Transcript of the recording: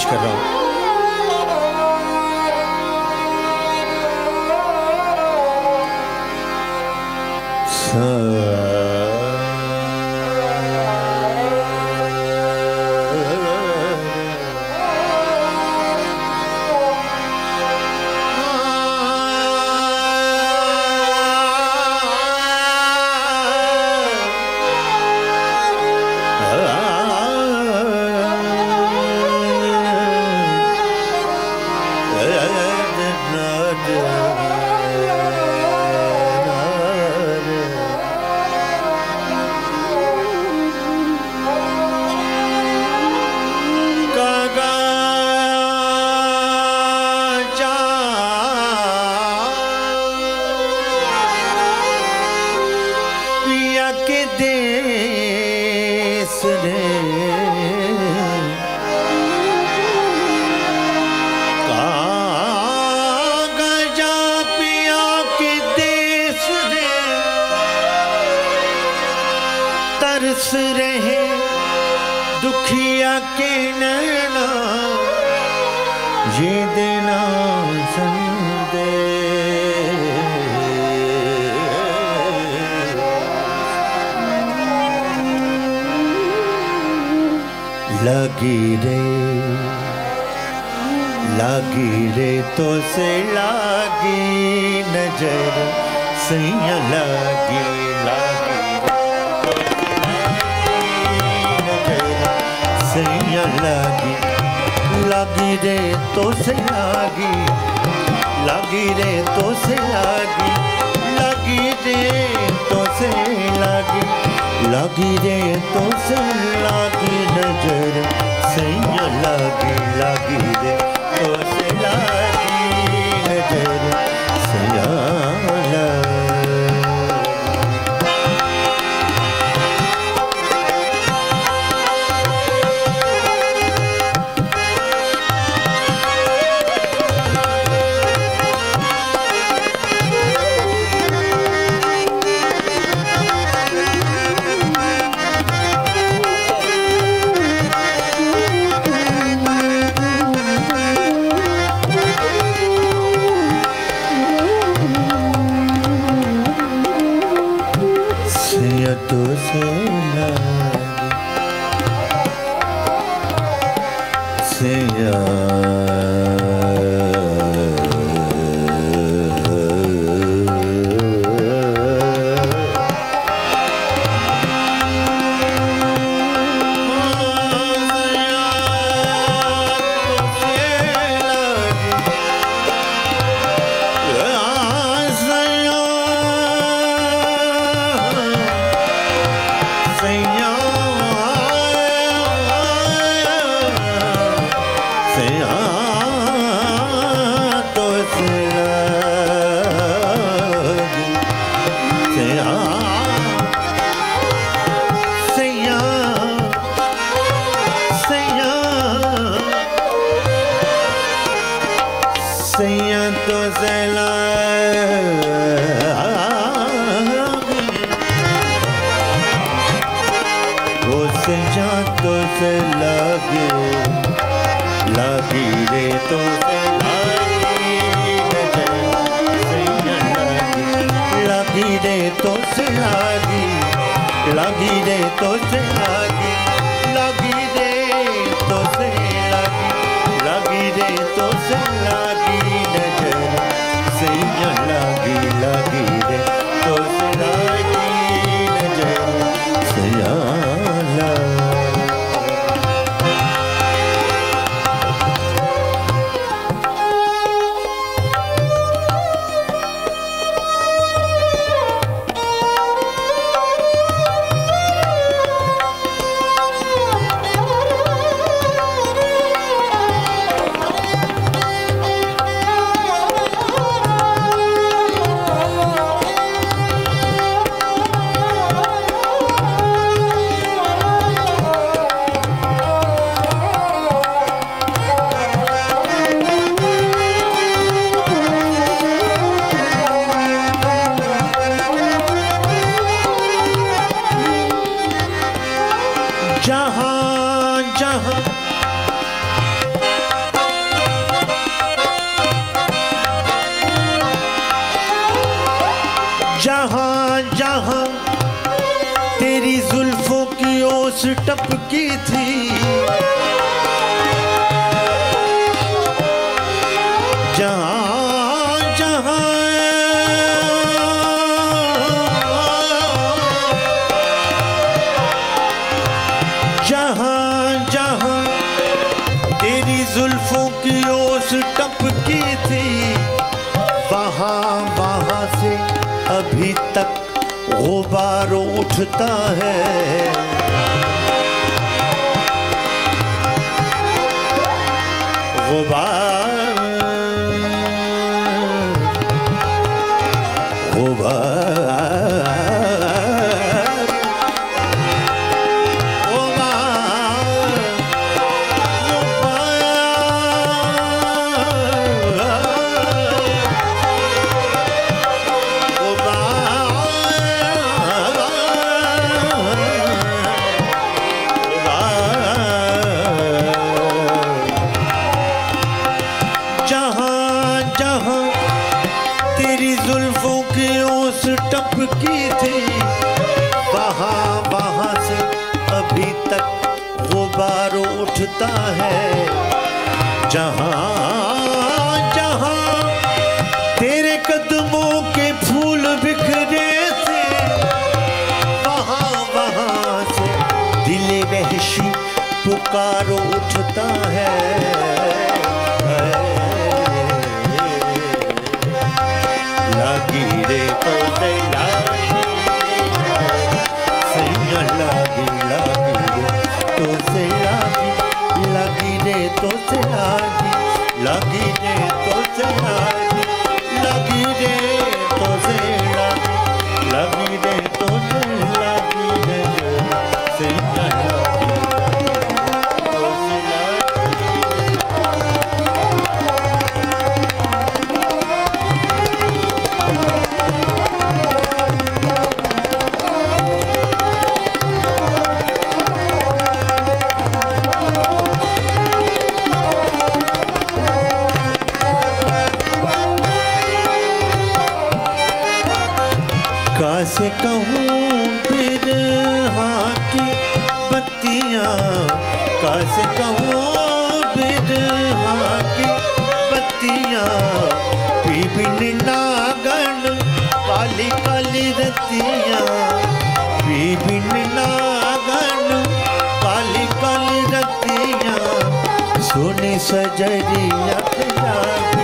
پیش کر رہا ہوں۔ سر ترس رہے دکھیا کے نینا یہ دینا لگی رے لگی رے تو سے لاگی نظر، سیاں لگی لگی سیاں لگی لگی رے تو سے لاگی لگی رے تو سے لاگی لگی رے تو سے لاگی لگی رے تو سن لگی نظر سیاں لگی لگی رے تو سیا لگی رے تو سے لگی۔ لگی لگی رے تو سے لگی تو لگی۔ تیری زلفوں کی اوس ٹپکی تھی۔ جہاں جہاں جہاں جہاں تیری زلفوں کی اوس ٹپکی تھی۔ وہاں وہاں سے ابھی تک غبار اٹھتا ہے۔ غبار جہاں جہاں تیری زلفوں کی اوس ٹپکی تھی، وہاں وہاں سے ابھی تک غبار اٹھتا ہے۔ جہاں جہاں تیرے قدموں کے پھول بکھرے تھے، وہاں وہاں سے دل وحشی پکار اٹھتا ہے۔ لگی سیا لگی لگی رے تو بتیاں کیسے کہوں پھر کی بتیاں پی بن ناگن کالی کالی رتیاں پی بن ناگن کالی کالی رتیاں سونی سجری اکھیاں